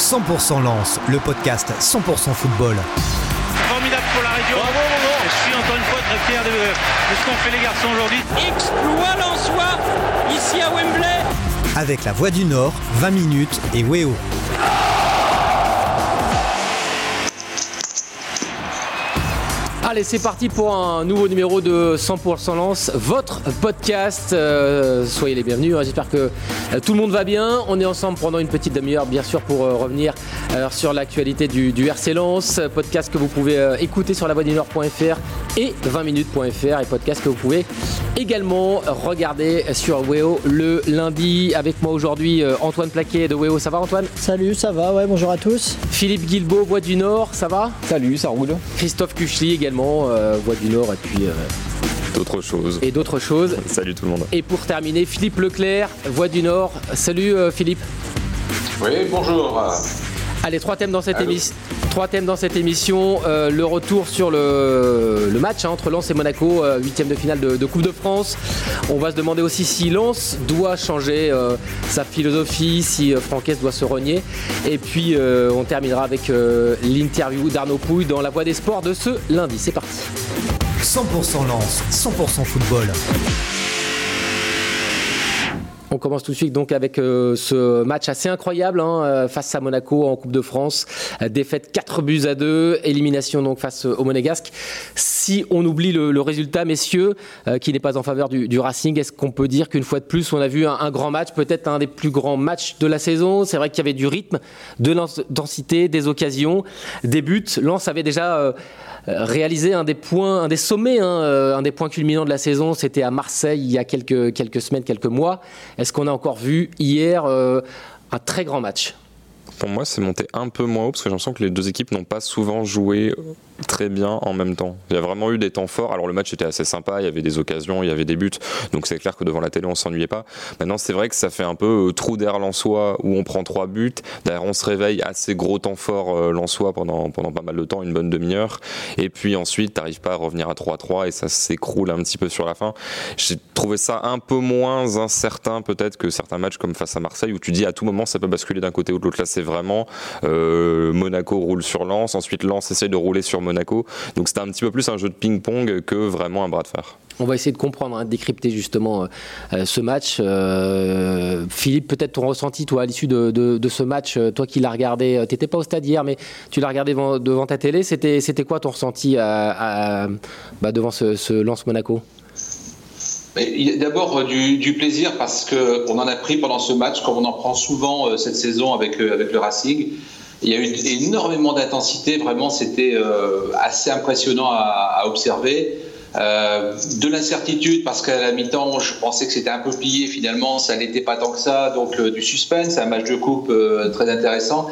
100% Lance, le podcast 100% football. Formidable pour la région. Je suis encore une fois très fier de, de ce qu'ont fait les garçons aujourd'hui. Exploit Lensois ici à Wembley. Avec la Voix du Nord, 20 minutes et Weo. Allez, c'est parti pour un nouveau numéro de 100% Lance, votre podcast. Euh, soyez les bienvenus. hein. J'espère que euh, tout le monde va bien. On est ensemble pendant une petite demi-heure, bien sûr, pour euh, revenir sur l'actualité du, RC Lens. Podcast que vous pouvez écouter sur lavoidunord.fr et 20minutes.fr et podcast que vous pouvez également regarder sur Weo le lundi. Avec moi aujourd'hui, euh, Antoine Plaquet de Weo. Ça va, Antoine? Salut, ça va, ouais, bonjour à tous. Philippe Guilbeault, Voix du Nord. Ça va? Salut, ça roule. Christophe Kuchli également, euh, Voix du Nord et puis euh, D'autres choses. et d'autres choses. Salut tout le monde. Et pour terminer, Philippe Leclerc, Voix du Nord. Salut euh, Philippe. Oui, bonjour. Allez, trois thèmes dans cette émission. Trois thèmes dans cette émission. Euh, le retour sur le, le match hein, entre Lens et Monaco, euh, huitième de finale de, de Coupe de France. On va se demander aussi si Lens doit changer euh, sa philosophie, si euh, Franquès doit se renier. Et puis euh, on terminera avec euh, l'interview d'Arnaud Pouille dans La Voix des Sports de ce lundi. C'est parti. 100% Lance, 100% football. On commence tout de suite donc avec euh, ce match assez incroyable hein, euh, face à Monaco en Coupe de France. Euh, défaite 4 buts à 2, élimination donc face au Monégasque. Si on oublie le, résultat, messieurs, qui n'est pas en faveur du, Racing, est-ce qu'on peut dire qu'une fois de plus, on a vu un, grand match, peut-être un des plus grands matchs de la saison? C'est vrai qu'il y avait du rythme, de l'intensité, des occasions, des buts. Lens avait déjà réalisé un des points, un des sommets, hein, un des points culminants de la saison. C'était à Marseille il y a quelques semaines, quelques mois. Est-ce qu'on a encore vu hier euh, un très grand match? Pour moi, c'est monté un peu moins haut parce que j'ai l'impression que les deux équipes n'ont pas souvent joué très bien en même temps. Il y a vraiment eu des temps forts. Alors le match était assez sympa, il y avait des occasions, il y avait des buts. Donc c'est clair que devant la télé, on s'ennuyait pas. Maintenant, c'est vrai que ça fait un peu euh, trou d'air lensois où on prend trois buts. Derrière, on se réveille assez gros temps fort euh, pendant, pendant pas mal de temps, une bonne demi-heure. Et puis ensuite, t'arrives pas à revenir à 3-3 et ça s'écroule un petit peu sur la fin. J'ai trouvé ça un peu moins incertain peut-être que certains matchs comme face à Marseille où tu dis à tout moment ça peut basculer d'un côté ou de l'autre. Là, c'est vraiment euh, Monaco roule sur Lens, ensuite Lens essaye de rouler sur Monaco. Donc c'était un petit peu plus un jeu de ping-pong que vraiment un bras de fer. On va essayer de comprendre, hein, de décrypter justement euh, euh, ce match. Euh, Philippe, peut-être ton ressenti, toi, à l'issue de, de- de ce match, toi qui l'as regardé, tu n'étais pas au stade hier, mais tu l'as regardé devant, devant ta télé. C'était c'était quoi ton ressenti à- à- bah, devant ce, ce Lance Monaco? D'abord du, du plaisir parce que on en a pris pendant ce match, comme on en prend souvent euh, cette saison avec, euh, avec le Racing. Il y a eu énormément d'intensité, vraiment, c'était euh, assez impressionnant à, observer. Euh, de l'incertitude parce qu'à la mi-temps, je pensais que c'était un peu plié. Finalement, ça n'était pas tant que ça. Donc euh, du suspense, un match de coupe très intéressant.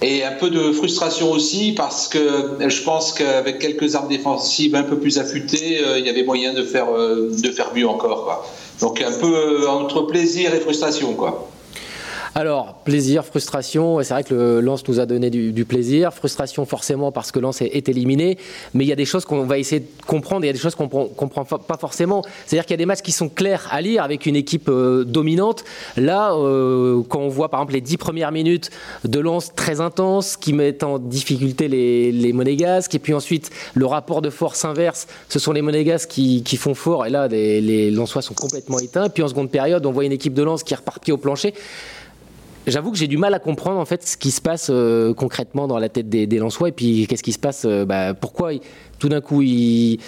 Et un peu de frustration aussi parce que je pense qu'avec quelques armes défensives un peu plus affûtées, il y avait moyen de faire, de faire mieux encore. Donc un peu entre plaisir et frustration. Quoi. Alors, plaisir, frustration, c'est vrai que le Lens nous a donné du, du plaisir, frustration forcément parce que Lens est, éliminé, mais il y a des choses qu'on va essayer de comprendre et il y a des choses qu'on ne comprend pas forcément. C'est-à-dire qu'il y a des matchs qui sont clairs à lire avec une équipe euh, dominante. Là, euh, quand on voit par exemple les dix premières minutes de Lens très intenses qui mettent en difficulté les, les Monégasques, et puis ensuite le rapport de force inverse, ce sont les Monégasques qui, qui font fort, et là les, les sont complètement éteints. Puis en seconde période, on voit une équipe de Lens qui repart pied au plancher. J'avoue que j'ai du mal à comprendre en fait ce qui se passe euh, concrètement dans la tête des, des Lensois et puis qu'est-ce qui se passe, euh, bah, pourquoi tout d'un coup ils,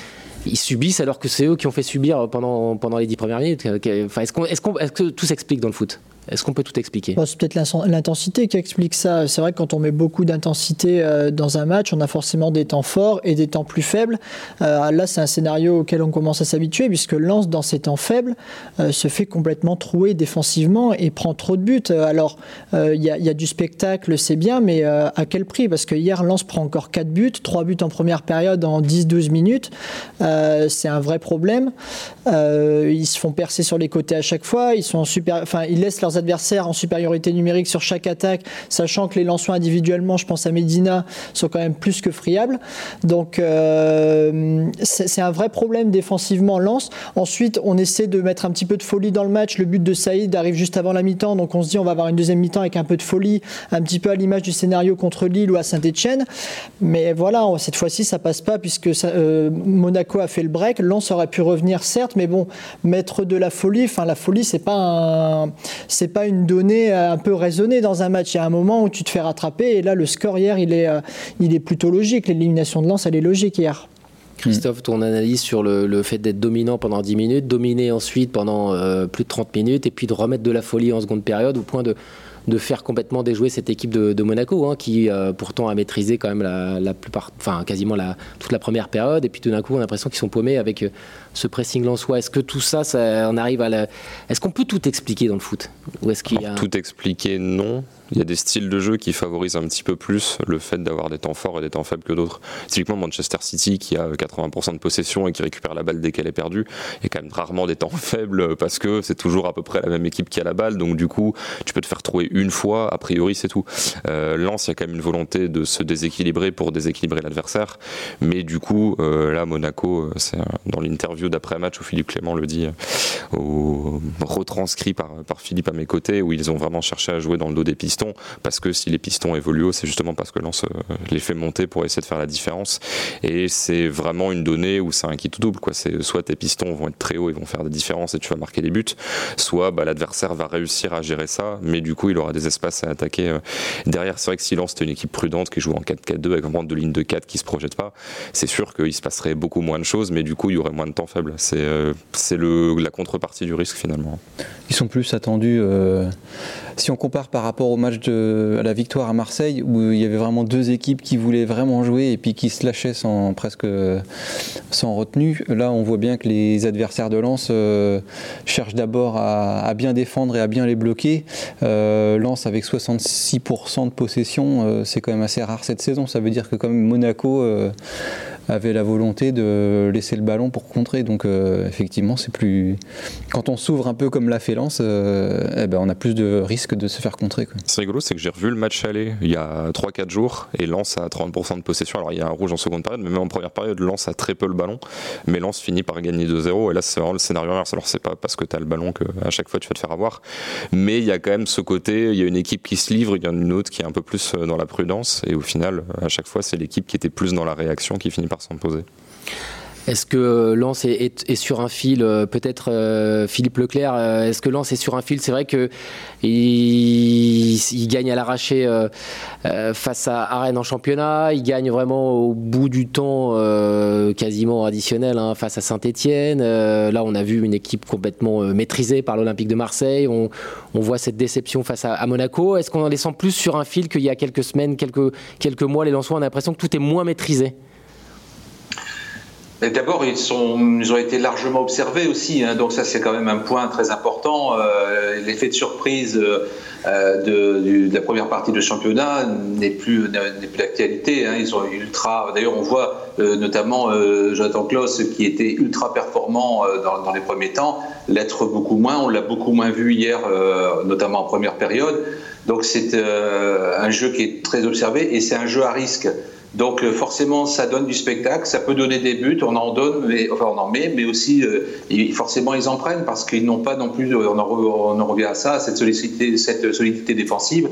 subissent alors que c'est eux qui ont fait subir pendant, pendant les dix premières minutes. Euh, est-ce que tout s'explique dans le foot? Est-ce qu'on peut tout expliquer? Bon, c'est peut-être l'in- l'intensité qui explique ça. C'est vrai que quand on met beaucoup d'intensité euh, dans un match, on a forcément des temps forts et des temps plus faibles. Euh, là, c'est un scénario auquel on commence à s'habituer, puisque Lens, dans ses temps faibles, euh, se fait complètement trouer défensivement et prend trop de buts. Alors, il y, a- du spectacle, c'est bien, mais à quel prix? Parce que hier, Lens prend encore 4 buts, 3 buts en première période en 10-12 minutes. C'est un vrai problème. Ils se font percer sur les côtés à chaque fois. Ils sont super. Enfin, ils laissent leurs adversaires en supériorité numérique sur chaque attaque, sachant que les lanceurs individuellement, je pense à Medina, sont quand même plus que friables. Donc euh, c'est un vrai problème défensivement Lance. Ensuite, on essaie de mettre un petit peu de folie dans le match. Le but de Saïd arrive juste avant la mi-temps, donc on se dit on va avoir une deuxième mi-temps avec un peu de folie, un petit peu à l'image du scénario contre Lille ou à Saint-Etienne. Mais voilà, cette fois-ci ça passe pas puisque euh, Monaco a fait le break. Lens aurait pu revenir certes, mais bon, mettre de la folie, enfin la folie c'est pas c'est pas une donnée un peu raisonnée dans un match. Il y a un moment où tu te fais rattraper et là le score hier il est, euh, il est plutôt logique. L'élimination de Lens elle est logique hier. Christophe, ton analyse sur le, fait d'être dominant pendant 10 minutes, dominer ensuite pendant euh, plus de 30 minutes, et puis de remettre de la folie en seconde période au point de, de faire complètement déjouer cette équipe de, Monaco, hein, qui euh, pourtant a maîtrisé quand même la, plupart, enfin quasiment toute la première période, et puis tout d'un coup on a l'impression qu'ils sont paumés avec euh, ce pressing soi. Est-ce que tout ça, ça on arrive à la... Est-ce qu'on peut tout expliquer dans le foot? Ou est-ce qu'il y a... Tout expliquer, non. Il y a des styles de jeu qui favorisent un petit peu plus le fait d'avoir des temps forts et des temps faibles que d'autres. Typiquement Manchester City qui a 80% de possession et qui récupère la balle dès qu'elle est perdue, a quand même rarement des temps faibles parce que c'est toujours à peu près la même équipe qui a la balle. Donc du coup, tu peux te faire trouver une fois, a priori c'est tout. Euh, Lens, il y a quand même une volonté de se déséquilibrer pour déséquilibrer l'adversaire. Mais du coup, euh, là, Monaco, euh, c'est dans l'interview d'après-match où Philippe Clément le dit, retranscrit par, par Philippe à mes côtés, où ils ont vraiment cherché à jouer dans le dos des pistes parce que si les pistons évoluent haut, c'est justement parce que Lance euh, les fait monter pour essayer de faire la différence. Et c'est vraiment une donnée où c'est un kit double. Quoi. C'est soit tes pistons vont être très hauts et vont faire des différences et tu vas marquer des buts, soit bah, l'adversaire va réussir à gérer ça, mais du coup il aura des espaces à attaquer euh, derrière. C'est vrai que si Lance était une équipe prudente qui joue en 4-4-2 avec vraiment deux lignes de 4 qui se projettent pas, c'est sûr qu'il se passerait beaucoup moins de choses, mais du coup il y aurait moins de temps faible. C'est euh, c'est la contrepartie du risque finalement. Ils sont plus attendus. si on compare par rapport au match de, à la victoire à Marseille, où il y avait vraiment deux équipes qui voulaient vraiment jouer et puis qui se lâchaient sans, presque sans retenue. Là, on voit bien que les adversaires de Lens euh, cherchent d'abord à, bien défendre et à bien les bloquer. Euh, Lens avec 66% de possession, euh, c'est quand même assez rare cette saison. Ça veut dire que comme Monaco euh, avait la volonté de laisser le ballon pour contrer. Donc euh, effectivement, c'est plus. Quand on s'ouvre un peu comme l'a Lens, euh, eh ben, on a plus de risques de se faire contrer. C'est rigolo, c'est que j'ai revu le match aller il y a 3-4 jours et Lens a 30% de possession. Alors il y a un rouge en seconde période, mais même en première période, Lens a très peu le ballon. Mais Lens finit par gagner 2-0 et là c'est vraiment le scénario inverse. Alors c'est pas parce que tu as le ballon qu'à chaque fois tu vas te faire avoir, mais il y a quand même ce côté, il y a une équipe qui se livre, il y en a une autre qui est un peu plus dans la prudence et au final, à chaque fois, c'est l'équipe qui était plus dans la réaction qui finit par s'imposer. Est-ce que Lens est, sur un fil euh, Peut-être euh, Philippe Leclerc. Euh, est-ce que Lens est sur un fil? C'est vrai que il, gagne à l'arraché face à, Rennes en championnat. Il gagne vraiment au bout du temps quasiment additionnel hein, face à Saint-Étienne. là, on a vu une équipe complètement maîtrisée par l'Olympique de Marseille. On, voit cette déception face à, Monaco. Est-ce qu'on les sent plus sur un fil qu'il y a quelques semaines, quelques, quelques mois Les Lensois, on a l'impression que tout est moins maîtrisé. D'abord, ils, ont été largement observés aussi, hein, donc ça c'est quand même un point très important. Euh, L'effet de surprise euh, de, de, la première partie du championnat n'est plus, plus d'actualité. Hein, ils sont ultra. D'ailleurs, on voit euh, notamment Jonathan Klaus qui était ultra performant dans, les premiers temps, l'être beaucoup moins. On l'a beaucoup moins vu hier, notamment en première période. Donc c'est un jeu qui est très observé et c'est un jeu à risque. Donc euh, forcément, ça donne du spectacle, ça peut donner des buts, on en donne, mais, enfin on en met, mais aussi euh, forcément ils en prennent parce qu'ils n'ont pas non plus, on en, revient à ça, cette solidité, cette solidité défensive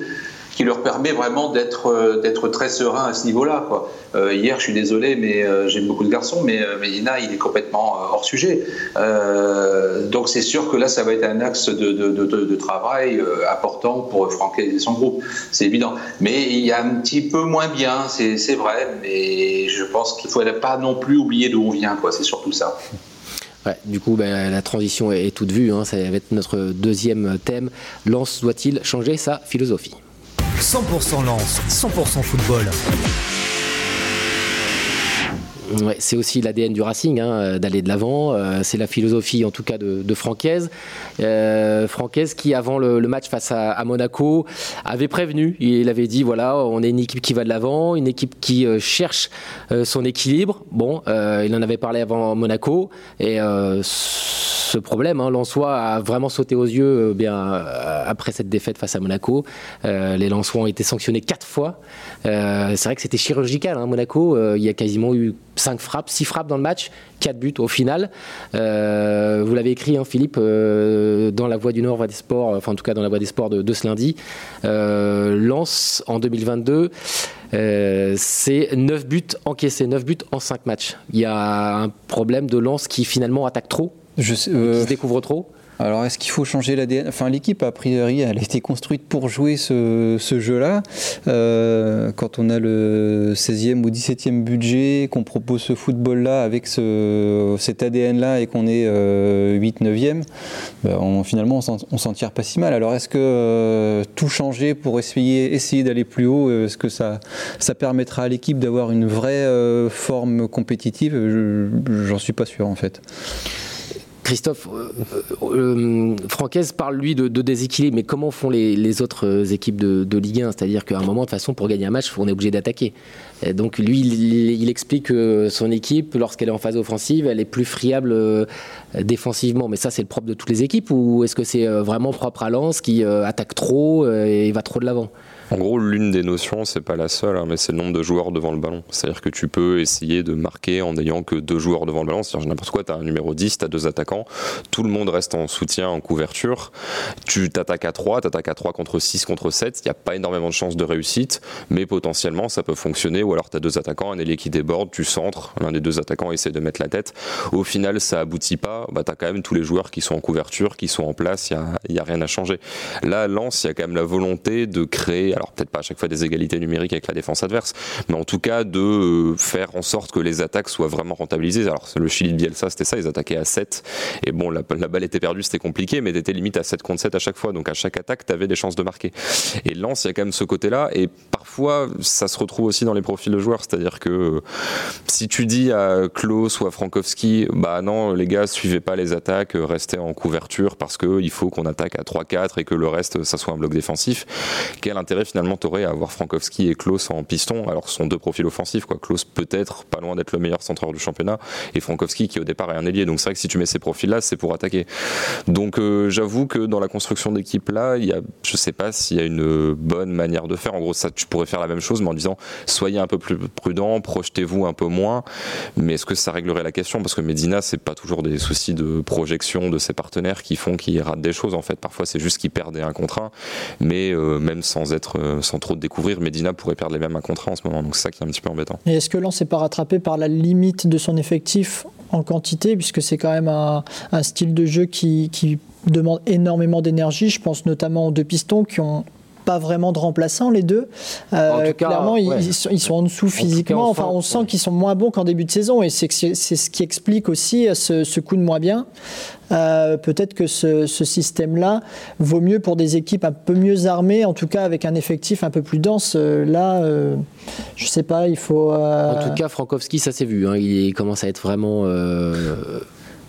qui leur permet vraiment d'être euh, d'être très serein à ce niveau-là. Euh, hier, je suis désolé, mais euh, j'aime beaucoup de garçons, mais Medina, il est complètement hors sujet. donc c'est sûr que là, ça va être un axe de, de, travail important pour Franck et son groupe, c'est évident. Mais il y a un petit peu moins bien, c'est vrai, mais je pense qu'il ne faut pas non plus oublier d'où on vient, quoi. c'est surtout ça. Ouais, du coup, ben, la transition est toute vue. Hein. Ça va être notre deuxième thème. Lance doit-il changer sa philosophie? 100% lance, 100% football. C'est aussi l'ADN du Racing, hein, euh, d'aller de l'avant. Euh, c'est la philosophie, en tout cas, de, de Francaise. Euh, Francaise qui, avant le, match face à, Monaco, avait prévenu. Il avait dit voilà, on est une équipe qui va de l'avant, une équipe qui cherche son équilibre. Bon, il en avait parlé avant Monaco. Et ce problème. Hein. Lensois a vraiment sauté aux yeux euh, bien, euh, après cette défaite face à Monaco. Euh, les Lensois ont été sanctionnés quatre fois. c'est vrai que c'était chirurgical. Hein, Monaco, il y a quasiment eu cinq frappes, six frappes dans le match, quatre buts au final. vous l'avez écrit, hein, Philippe, dans la Voix du Nord, Voix des Sports, enfin en tout cas dans la Voix des Sports de, ce lundi. Lens en 2022. c'est 9 buts encaissés, 9 buts en 5 matchs. Il y a un problème de Lens qui finalement attaque trop je sais, euh, qui se découvre trop alors, est-ce qu'il faut changer l'ADN Enfin, l'équipe, a priori, elle a été construite pour jouer ce, jeu-là. Euh, quand on a le 16e ou 17e budget, qu'on propose ce football-là avec ce, cet ADN-là et qu'on est 8-9e, ben, finalement, on s'en tire pas si mal. Alors, est-ce que euh, tout changer pour essayer, essayer d'aller plus haut, euh, est-ce que ça, ça permettra à l'équipe d'avoir une vraie forme compétitive? J'en suis pas sûr, en fait. Christophe, euh, euh, euh parle lui de, déséquilibre, mais comment font les, autres équipes de, Ligue 1 C'est-à-dire qu'à un moment, de toute façon, pour gagner un match, on est obligé d'attaquer. Donc lui, il, explique que son équipe, lorsqu'elle est en phase offensive, elle est plus friable euh, défensivement. Mais ça, c'est le propre de toutes les équipes ou est-ce que c'est vraiment propre à Lens qui attaque trop et va trop de l'avant? En gros, l'une des notions, c'est pas la seule, hein, mais c'est le nombre de joueurs devant le ballon. C'est-à-dire que tu peux essayer de marquer en n'ayant que deux joueurs devant le ballon. C'est-à-dire n'importe quoi, tu as un numéro 10, tu as deux attaquants, tout le monde reste en soutien, en couverture. Tu t'attaques à 3, tu attaques à 3 contre 6, contre 7. Il n'y a pas énormément de chances de réussite, mais potentiellement ça peut fonctionner. Ou alors tu as deux attaquants, un ailier qui déborde, tu centres, l'un des deux attaquants essaie de mettre la tête. Au final, ça aboutit pas. Bah, tu as quand même tous les joueurs qui sont en couverture, qui sont en place, il n'y a, a, rien à changer. Là, Lens, il y a quand même la volonté de créer, alors peut-être pas à chaque fois des égalités numériques avec la défense adverse, mais en tout cas de euh, faire en sorte que les attaques soient vraiment rentabilisées. Alors le Chili de Bielsa, c'était ça, ils attaquaient à 7, et bon, la, balle était perdue, c'était compliqué, mais t'étais limite à 7 contre 7 à chaque fois, donc à chaque attaque, t'avais des chances de marquer. Et Lens, il y a quand même ce côté-là, et parfois, ça se retrouve aussi dans les profils de joueurs, c'est-à-dire que euh, si tu dis à Klaus ou à Frankowski, bah non, les gars, suivez pas les attaques, euh, restez en couverture parce qu'il faut qu'on attaque à 3-4 et que le reste, ça soit un bloc défensif, quel intérêt finalement t'aurais à avoir Frankowski et Klaus en piston, alors ce sont deux profils offensifs. Quoi. Klaus peut-être pas loin d'être le meilleur centreur du championnat, et Frankowski qui au départ est un ailier. Donc c'est vrai que si tu mets ces profils-là, c'est pour attaquer. Donc euh, j'avoue que dans la construction d'équipe là, il y a, je sais pas s'il y a une bonne manière de faire. En gros, ça, tu pourrais faire la même chose, mais en disant soyez un peu plus prudent, projetez-vous un peu moins. Mais est-ce que ça réglerait la question? Parce que Medina, c'est pas toujours des soucis de projection de ses partenaires qui font qu'ils ratent des choses. En fait, parfois c'est juste qu'ils perdent un contrat, mais euh, même sans être, euh, sans trop découvrir, Medina pourrait perdre les mêmes un contrat en ce moment. Donc c'est ça qui est un petit peu embêtant. Et est-ce que Lens n'est pas rattrapé par la limite de son effectif en quantité, puisque c'est quand même un, style de jeu qui demande énormément d'énergie. Je pense notamment aux deux pistons qui ont pas vraiment de remplaçants, les deux. Euh, clairement, ils, sont, en dessous physiquement. enfin, on sent qu'ils sont moins bons qu'en début de saison. Et c'est ce qui explique aussi ce, coup de moins bien. Euh, peut-être que ce, système-là vaut mieux pour des équipes un peu mieux armées, en tout cas avec un effectif un peu plus dense. Euh, là, je sais pas, il faut. En tout cas, Frankowski, ça s'est vu. Hein. il commence à être vraiment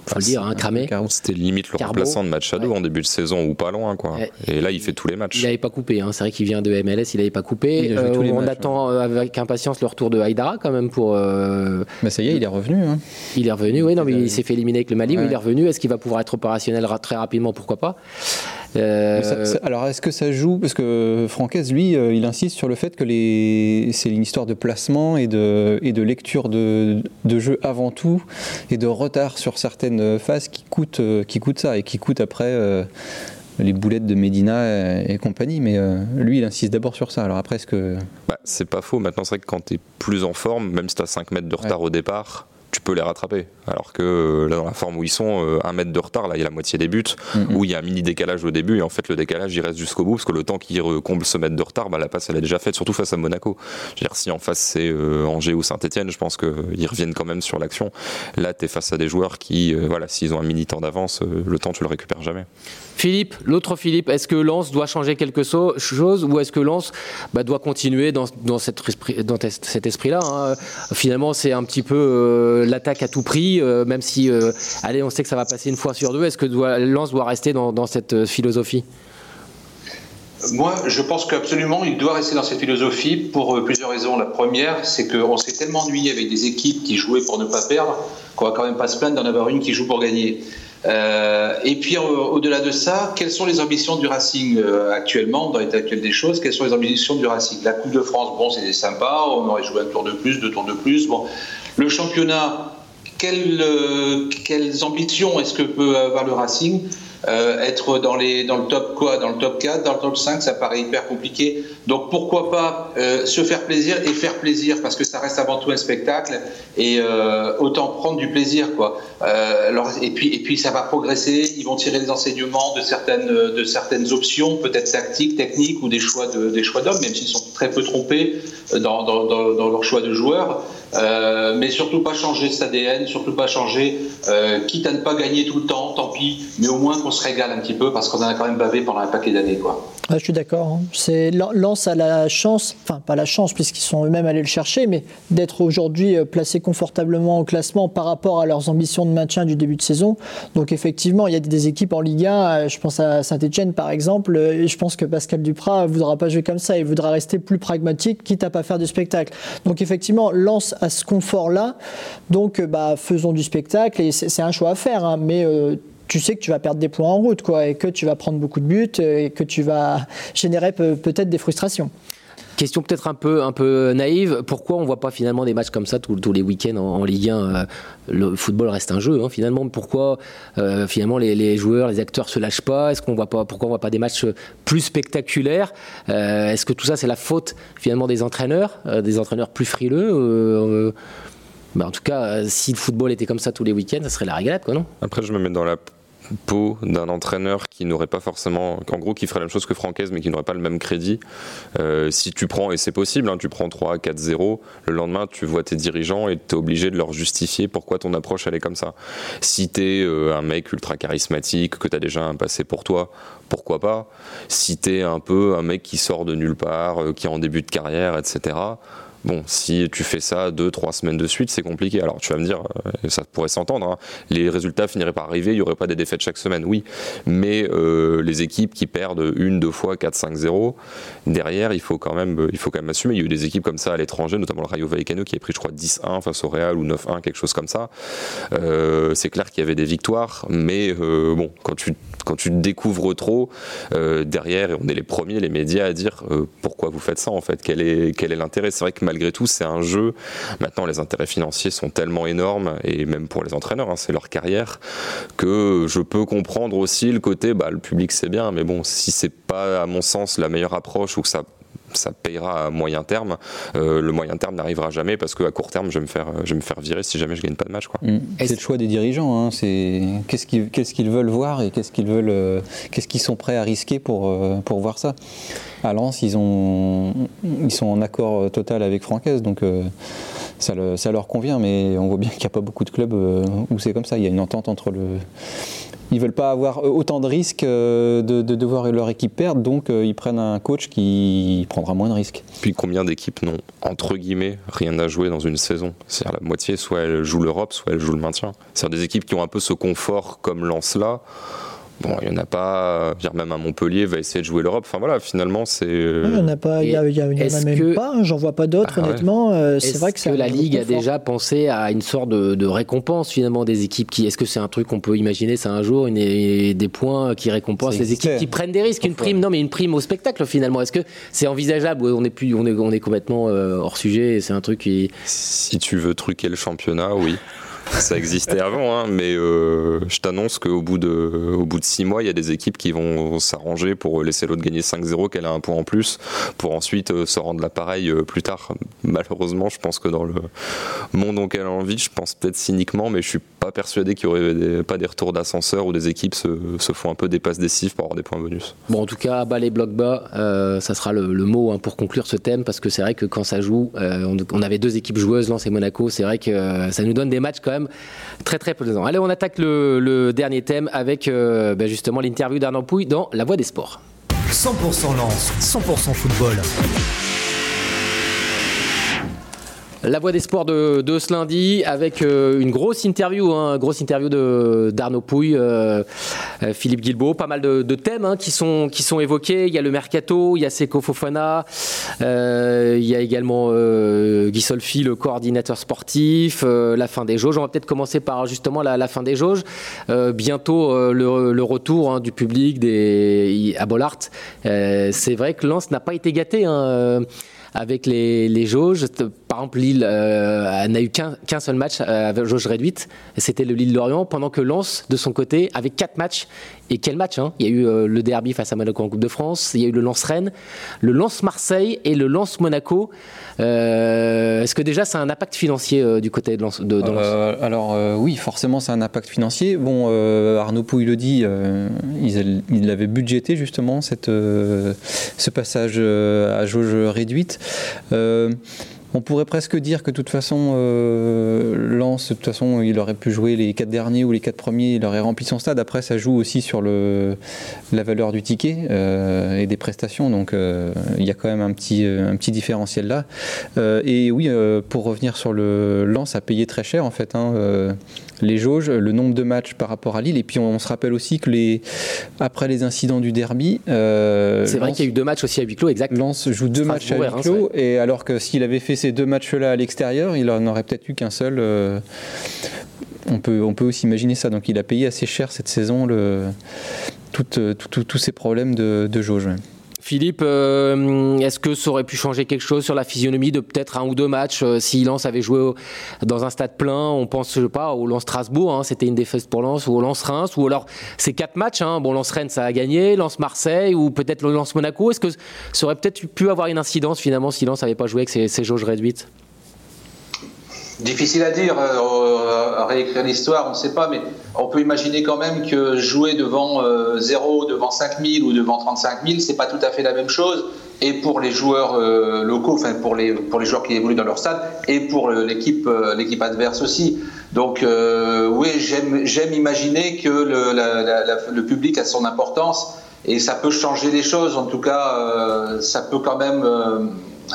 faut le dire, hein, cramé. C'était limite le remplaçant de Machado en début de saison ou pas loin. Quoi. Et là, il fait tous les matchs. Il n'avait pas coupé. Hein. C'est vrai qu'il vient de MLS, il n'avait pas coupé. Euh, on attend euh, avec impatience le retour de Haïdara quand même pour. Euh... Mais ça y est, il est revenu. Hein. Il est revenu, oui. Non, mais il s'est fait éliminer avec le Mali, mais il est revenu. Est-ce qu'il va pouvoir être opérationnel très rapidement? Pourquoi pas? Euh, alors, est-ce que ça joue? Parce que Francaise, lui, euh, il insiste sur le fait que les... c'est une histoire de placement et de, et de lecture de, de jeu avant tout, et de retard sur certaines phases qui coûtent, euh, qui coûtent ça, et qui coûtent après les boulettes de Medina et, compagnie, mais lui, il insiste d'abord sur ça. Alors après, est-ce que... Bah, c'est pas faux. Maintenant, c'est vrai que quand tu es plus en forme, même si tu as 5 mètres de retard au départ, peux les rattraper. Alors que euh, là, dans la forme où ils sont, euh, un mètre de retard, là, il y a la moitié des buts, mm-hmm. où il y a un mini décalage au début, et en fait, le décalage, il reste jusqu'au bout, parce que le temps qu'il comble ce mètre de retard, bah, la passe, elle est déjà faite, surtout face à Monaco. Je veux dire, si en face, c'est euh, Angers ou Saint-Etienne, je pense qu'ils reviennent quand même sur l'action. Là, tu es face à des joueurs qui, voilà, s'ils ont un mini temps d'avance, le temps, tu le récupères jamais. Philippe, l'autre Philippe, est-ce que Lens doit changer quelque chose ou est-ce que Lens bah, doit continuer dans, cet esprit-là hein? Finalement, c'est un petit peu l'attaque à tout prix euh, même si, euh, allez, on sait que ça va passer une fois sur deux. Est-ce que doit, Lens doit rester dans, cette euh, philosophie? Moi, je pense qu'absolument, il doit rester dans cette philosophie pour plusieurs raisons. La première, c'est qu'on s'est tellement ennuyé avec des équipes qui jouaient pour ne pas perdre qu'on va quand même pas se plaindre d'en avoir une qui joue pour gagner. Euh, et puis au-delà de ça, quelles sont les ambitions du Racing euh, actuellement, dans l'état actuel des choses? Quelles sont les ambitions du Racing? La Coupe de France, bon, c'est sympa, on aurait joué un tour de plus, deux tours de plus. Bon, le championnat, quelles, euh, quelles ambitions est-ce que peut avoir le Racing? Euh, être dans, le top quoi Dans le top 4, dans le top 5, ça paraît hyper compliqué. Donc pourquoi pas euh, se faire plaisir et faire plaisir parce que ça reste avant tout un spectacle et euh, autant prendre du plaisir quoi. et puis et puis ça va progresser. Ils vont tirer des enseignements de certaines de certaines options, peut-être tactiques, techniques ou des choix de des choix d'hommes, même s'ils sont très peu trompés dans, dans, dans, dans leur choix de joueurs. Euh, mais surtout pas changer cet ADN, surtout pas changer, euh, quitte à ne pas gagner tout le temps, tant pis, mais au moins qu'on se régale un petit peu parce qu'on en a quand même bavé pendant un paquet d'années. quoi. je suis d'accord. Hein. C'est Lens a la chance, enfin pas la chance puisqu'ils sont eux-mêmes allés le chercher, mais d'être aujourd'hui euh, placés confortablement au classement par rapport à leurs ambitions de maintien du début de saison. Donc effectivement, il y a des équipes en Ligue 1, je pense à Saint-Etienne par exemple, et je pense que Pascal Duprat ne voudra pas jouer comme ça, il voudra rester plus pragmatique, quitte à pas faire de spectacle. Donc effectivement, Lens à ce confort-là. Donc, euh, bah, faisons du spectacle et c'est un choix à faire. Hein. mais euh, tu sais que tu vas perdre des points en route, quoi, et que tu vas prendre beaucoup de buts euh, et que tu vas générer peut-être des frustrations. Question peut-être un peu, un peu naïve, pourquoi on voit pas finalement des matchs comme ça tous, les week-ends en, Ligue 1 euh, Le football reste un jeu, hein, finalement? Pourquoi euh, finalement les, joueurs, les acteurs se lâchent pas? Est-ce qu'on voit pas Pourquoi on voit pas des matchs plus spectaculaires? Euh, Est-ce que tout ça c'est la faute finalement des entraîneurs, des entraîneurs plus frileux bah, en tout cas, si le football était comme ça tous les week-ends, ça serait la régalade, quoi, non? Après, je me mets dans la peau d'un entraîneur qui n'aurait pas forcément, en gros, qui ferait la même chose que Francaise, mais qui n'aurait pas le même crédit. Euh, si tu prends, et c'est possible, hein, tu prends 3, 4, 0, le lendemain, tu vois tes dirigeants et tu es obligé de leur justifier pourquoi ton approche, elle est comme ça. Si tu es euh, un mec ultra charismatique, que tu as déjà un passé pour toi, pourquoi pas. Si tu es un peu un mec qui sort de nulle part, euh, qui est en début de carrière, etc., Bon, si tu fais ça deux, trois semaines de suite, c'est compliqué. Alors tu vas me dire, euh, ça pourrait s'entendre, hein. les résultats finiraient par arriver, il n'y aurait pas des défaites chaque semaine, oui. Mais euh, les équipes qui perdent une, deux fois, 4-5-0, derrière, il faut, quand même, euh, il faut quand même assumer. Il y a eu des équipes comme ça à l'étranger, notamment le Rayo Vallecano qui a pris, je crois, 10-1 face au Real ou 9-1, quelque chose comme ça. c'est clair qu'il y avait des victoires, mais bon, quand tu, quand tu découvres trop, derrière, et on est les premiers, les médias, à dire pourquoi vous faites ça en fait, quel est quel est l'intérêt? C'est vrai que malgré tout, c'est un jeu. Maintenant, les intérêts financiers sont tellement énormes, et même pour les entraîneurs, hein, c'est leur carrière, que je peux comprendre aussi le côté, bah, le public c'est bien, mais bon, si c'est pas, à mon sens, la meilleure approche ou que ça ça payera à moyen terme. Euh, le moyen terme n'arrivera jamais parce qu'à court terme, je vais, me faire, je vais me faire virer si jamais je gagne pas de match. Mm. C'est le choix des dirigeants. Hein. C'est qu'est-ce qu'ils qu'est-ce qu'ils veulent voir et qu'est-ce qu'ils veulent, euh, qu'est-ce qu'ils sont prêts à risquer pour euh, pour voir ça. À Lens, ils ont ils sont en accord total avec Francaise, donc ça, ça, leur convient. Mais on voit bien qu'il n'y a pas beaucoup de clubs où c'est comme ça. Il y a une entente entre le ils veulent pas avoir euh, autant de risques euh, de, voir leur équipe perdre, donc euh, ils prennent un coach qui prendra moins de risques. Puis combien d'équipes n'ont, entre guillemets, rien à jouer dans une saison? C'est-à-dire la moitié, soit elles jouent l'Europe, soit elles jouent le maintien. C'est-à-dire des équipes qui ont un peu ce confort comme Lance-là. Bon, il n'y en a pas. Même à Montpellier va essayer de jouer l'Europe. Enfin voilà, finalement, c'est. Il n'y en a pas. Il y, a, même pas. Hein, j'en vois pas d'autres, ah honnêtement. Euh, c'est vrai que, que la Ligue a déjà pensé à une sorte de, récompense finalement des équipes qui. Est-ce que c'est un truc qu'on peut imaginer C'est un jour une, des points qui récompensent les équipes qui prennent des risques, une prime. Non, mais une prime au spectacle finalement. Est-ce que c'est envisageable On est plus, on est, on est complètement euh, hors sujet. C'est un truc qui. Si tu veux truquer le championnat, oui ça existait avant, hein, mais euh, je t'annonce qu'au bout de, au bout de six mois, il y a des équipes qui vont s'arranger pour laisser l'autre gagner 5-0, qu'elle a un point en plus, pour ensuite euh, se rendre l'appareil euh, plus tard. Malheureusement, je pense que dans le monde auquel on vit, je pense peut-être cyniquement, mais je suis pas persuadé qu'il y aurait pas des retours d'ascenseur où des équipes se, font un peu des passes décisives pour avoir des points bonus. Bon, en tout cas, bas les blocs bas, ça sera le, mot hein, pour conclure ce thème, parce que c'est vrai que quand ça joue, on, on, avait deux équipes joueuses, Lens et Monaco, c'est vrai que ça nous donne des matchs quand même très très plaisant. Allez, on attaque le, dernier thème avec euh, ben, justement l'interview d'Arnaud Pouille dans La Voix des Sports. 100% lance, 100% football. La voix des sports de, ce lundi avec euh, une grosse interview, hein, grosse interview de d'Arnaud Pouille, euh, euh, Philippe Guilbeault, pas mal de, thèmes hein, qui sont évoqués. Il y a le mercato, il y a Seko Fofana, il y a également Guy Solfi, le coordinateur sportif, la fin des jauges. On va peut-être commencer par justement la, fin des jauges. bientôt le, retour hein, du public à Bollard. C'est vrai que Lens n'a pas été gâté avec les, les jauges. Par exemple, Lille euh, n'a eu qu'un seul match euh, avec jauge réduite, c'était le Lille-Lorient, pendant que Lens, de son côté, avait quatre matchs. Et quel match hein? Il y a eu euh, le derby face à Monaco en Coupe de France, il y a eu le Lens-Rennes, le Lens-Marseille et le Lens-Monaco. Est-ce que déjà, ça a un impact financier du côté de Lens, Alors oui, forcément, ça a un impact financier. Bon, Arnaud Pouille le dit, il, il, avait budgété justement cette, ce passage à jauge réduite. On pourrait presque dire que de toute façon, euh, Lens, de toute façon, il aurait pu jouer les quatre derniers ou les quatre premiers, il aurait rempli son stade. Après, ça joue aussi sur la valeur du ticket euh, et des prestations. Donc, euh, il y a quand même un petit, petit différentiel là. et oui, pour revenir sur le Lens, a payé très cher en fait. Hein, les jauges, le nombre de matchs par rapport à Lille. Et puis on, se rappelle aussi que les, après les incidents du derby. Euh, c'est vrai qu'il y a eu deux matchs aussi à huis clos, exact. Lens joue deux matchs à huis clos. Et alors que s'il avait fait ces deux matchs-là à l'extérieur, il en aurait peut-être eu qu'un seul. Euh, on, peut, on peut aussi imaginer ça. Donc il a payé assez cher cette saison le, tous ces problèmes de, de jauge. Philippe, euh, est-ce que ça aurait pu changer quelque chose sur la physionomie de peut-être un ou deux matchs euh, si Lens avait joué dans un stade plein? On pense, pas, au Lens Strasbourg, hein, c'était une défaite pour Lens, ou au Lens Reims, ou alors ces quatre matchs. Hein, bon, Lens Rennes, ça a gagné, Lens Marseille, ou peut-être le Lens Monaco. Est-ce que ça aurait peut-être pu avoir une incidence finalement si Lens n'avait pas joué avec ces, ces jauges réduites? Difficile à dire, euh, euh, réécrire l'histoire, on ne sait pas, mais on peut imaginer quand même que jouer devant 0, euh, devant 5000 ou devant 35 000, c'est pas tout à fait la même chose. Et pour les joueurs locaux, enfin pour les, pour les joueurs qui évoluent dans leur stade, et pour l'équipe l'équipe adverse aussi. Donc oui, j'aime imaginer que le, public a son importance et ça peut changer les choses. En tout cas, ça peut quand même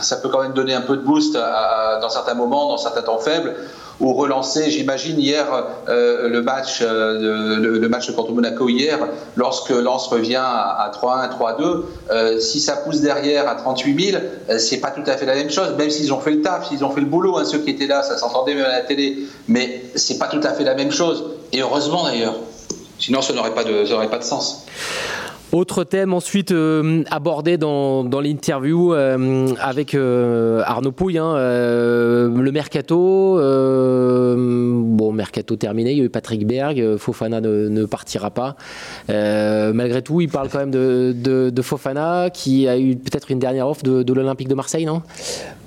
ça peut quand même donner un peu de boost dans certains moments, dans certains temps faibles, ou relancer, j'imagine, hier, euh, le, match, euh, le, match contre Monaco hier, lorsque Lens revient à, 3-1, 3-2, euh, si ça pousse derrière à 38 000, c'est pas tout à fait la même chose, même s'ils ont fait le taf, s'ils ont fait le boulot, hein, ceux qui étaient là, ça s'entendait même à la télé, mais c'est pas tout à fait la même chose, et heureusement d'ailleurs, sinon ça n'aurait pas, de, pas de sens. Autre thème ensuite euh, abordé dans, dans l'interview euh, avec euh, Arnaud Pouille, hein, le mercato. bon, mercato terminé, il y a eu Patrick Berg, Fofana ne, partira pas. malgré tout, il parle quand même de, de, Fofana qui a eu peut-être une dernière offre de, de l'Olympique de Marseille, non?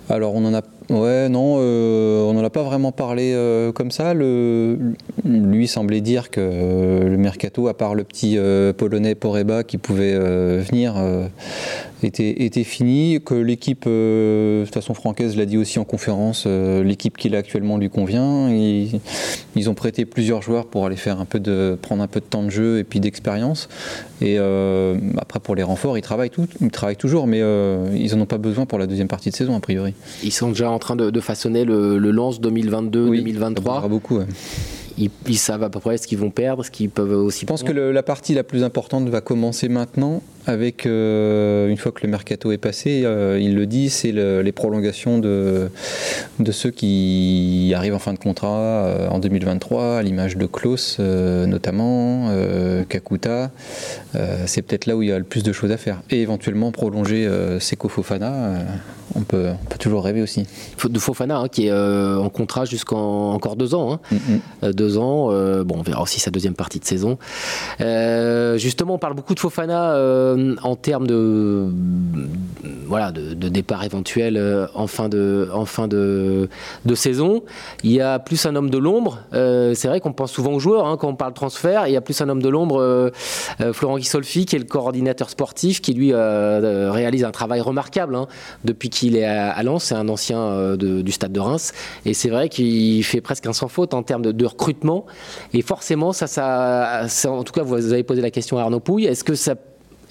Alors on en a Ouais, non, euh, on n'en a pas vraiment parlé euh, comme ça. Lui semblait dire que le mercato, à part le petit euh, polonais Poreba qui pouvait venir, était, fini. Que l'équipe, de façon francaise, l'a dit aussi en conférence, l'équipe qu'il a actuellement lui convient. Ils, ont prêté plusieurs joueurs pour aller faire un peu prendre un peu de temps de jeu et puis d'expérience. Et après, pour les renforts, ils travaillent, tout, ils travaillent toujours, mais ils n'en ont pas besoin pour la deuxième partie de saison, a priori. Ils sont déjà en train de, façonner le, le lance 2022-2023. Oui, beaucoup. Ils, savent à peu près ce qu'ils vont perdre, ce qu'ils peuvent aussi. Je pense que la partie la plus importante va commencer maintenant avec, euh, une fois que le mercato est passé, euh, il le dit, c'est les prolongations de, de ceux qui arrivent en fin de contrat euh, en 2023, à l'image de Klaus notamment, Kakuta. c'est peut-être là où il y a le plus de choses à faire. Et éventuellement prolonger Seko Fofana, on, peut, on peut toujours rêver aussi. De Fofana, hein, qui est en contrat jusqu'en encore deux ans. Hein. Mm, mm. deux ans, bon, on verra aussi sa deuxième partie de saison. justement, on parle beaucoup de Fofana euh, en termes de, voilà, de, départ éventuel euh, en fin de, en fin de, saison, il y a plus un homme de l'ombre. Euh, c'est vrai qu'on pense souvent aux joueurs hein, quand on parle transfert. Il y a plus un homme de l'ombre, Florent Ghisolfi, qui est le coordinateur sportif, qui lui réalise un travail remarquable hein, depuis qu'il est à, Lens. C'est un ancien du stade de Reims. Et c'est vrai qu'il fait presque un sans faute en termes de, recrutement. Et forcément, ça, ça, en tout cas, vous avez posé la question à Arnaud Pouille. Est-ce que ça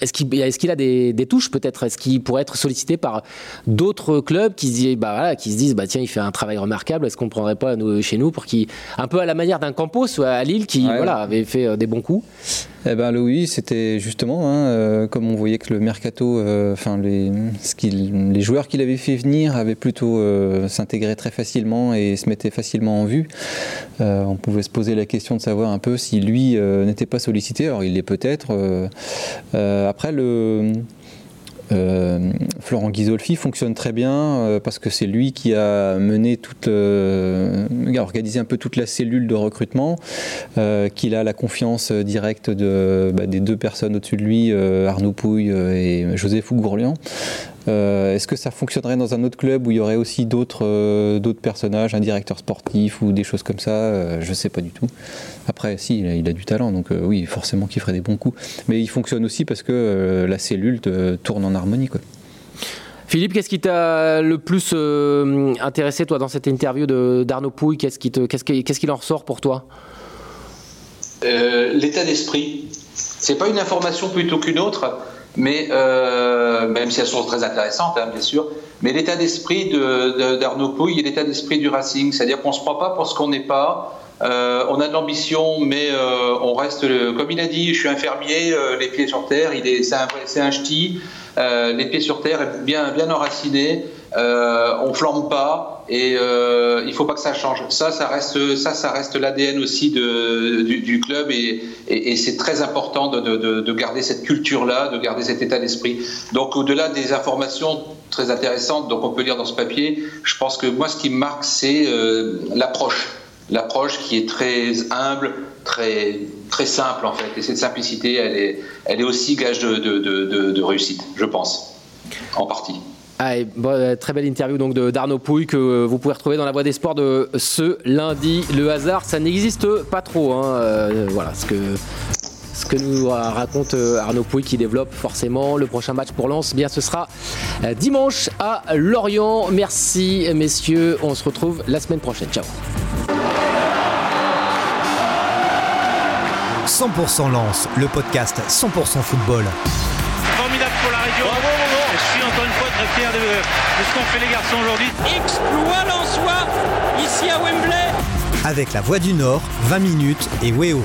est-ce qu'il est a des, touches peut-être? Est-ce qu'il pourrait être sollicité par d'autres clubs qui se disent, bah, voilà, qui se disent bah, tiens, il fait un travail remarquable, est-ce qu'on ne prendrait pas nous, chez nous pour qu'il. Un peu à la manière d'un Campos à Lille qui voilà, avait fait euh, des bons coups? Eh ben, oui, c'était justement, hein, euh, comme on voyait que le mercato, euh, enfin les, les joueurs qu'il avait fait venir avaient plutôt s'intégrer très facilement et se mettaient facilement en vue. on pouvait se poser la question de savoir un peu si lui n'était pas sollicité. Alors il l'est peut-être. après le euh, Florent Ghisolfi fonctionne très bien euh, parce que c'est lui qui a mené toute, euh, organisé un peu toute la cellule de recrutement, qu'il a la confiance directe bah, des deux personnes au-dessus de lui, Arnaud Pouille et Joseph Ougourlian. Euh, est-ce que ça fonctionnerait dans un autre club où il y aurait aussi d'autres euh, personnages, un directeur sportif ou des choses comme ça? Euh, Je ne sais pas du tout. Après, si, il a, du talent, donc oui, forcément qu'il ferait des bons coups. Mais il fonctionne aussi parce que la cellule tourne en harmonie. Quoi. Philippe, qu'est-ce qui t'a le plus intéressé, toi, dans cette interview d'Arnaud Pouille? Qu'est-ce qui, qu'est-ce qu'il en ressort pour toi? L'état d'esprit. C'est pas une information plutôt qu'une autre mais euh, même si elles sont très intéressantes, hein, bien sûr. Mais l'état d'esprit d'Arnaud de, Pouille et l'état d'esprit du Racing, c'est-à-dire qu'on ne se prend pas pour ce qu'on n'est pas. Euh, on a de l'ambition, mais euh, on reste, comme il a dit, je suis infirmier, euh, les pieds sur terre. Il est, c'est un, c'est un ch'ti, euh, les pieds sur terre, bien, bien enracinés. Euh, on flambe pas et euh, il faut pas que ça change. Ça, ça reste, ça, ça reste l'ADN aussi du, club et, c'est très important de, de, de, garder cette culture-là, de garder cet état d'esprit. Donc, au-delà des informations très intéressantes, donc on peut lire dans ce papier, je pense que moi, ce qui me marque, c'est euh, l'approche, l'approche qui est très humble, très très simple en fait. Et cette simplicité, elle est, elle est aussi gage de réussite, je pense, en partie. Ah, euh, très belle interview donc d'Arnaud Pouille que euh, vous pouvez retrouver dans la Voix des Sports de ce lundi. Le hasard, ça n'existe pas trop. Hein. Euh, voilà ce que ce que nous raconte Arnaud Pouille qui développe forcément le prochain match pour Lens. Eh bien, ce sera dimanche à Lorient. Merci messieurs. On se retrouve la semaine prochaine. Ciao. 100% Lens, le podcast 100% football. Très fier de, ce qu'ont fait les garçons aujourd'hui. Exploit soi ici à Wembley. Avec la Voix du Nord, 20 minutes et Weo.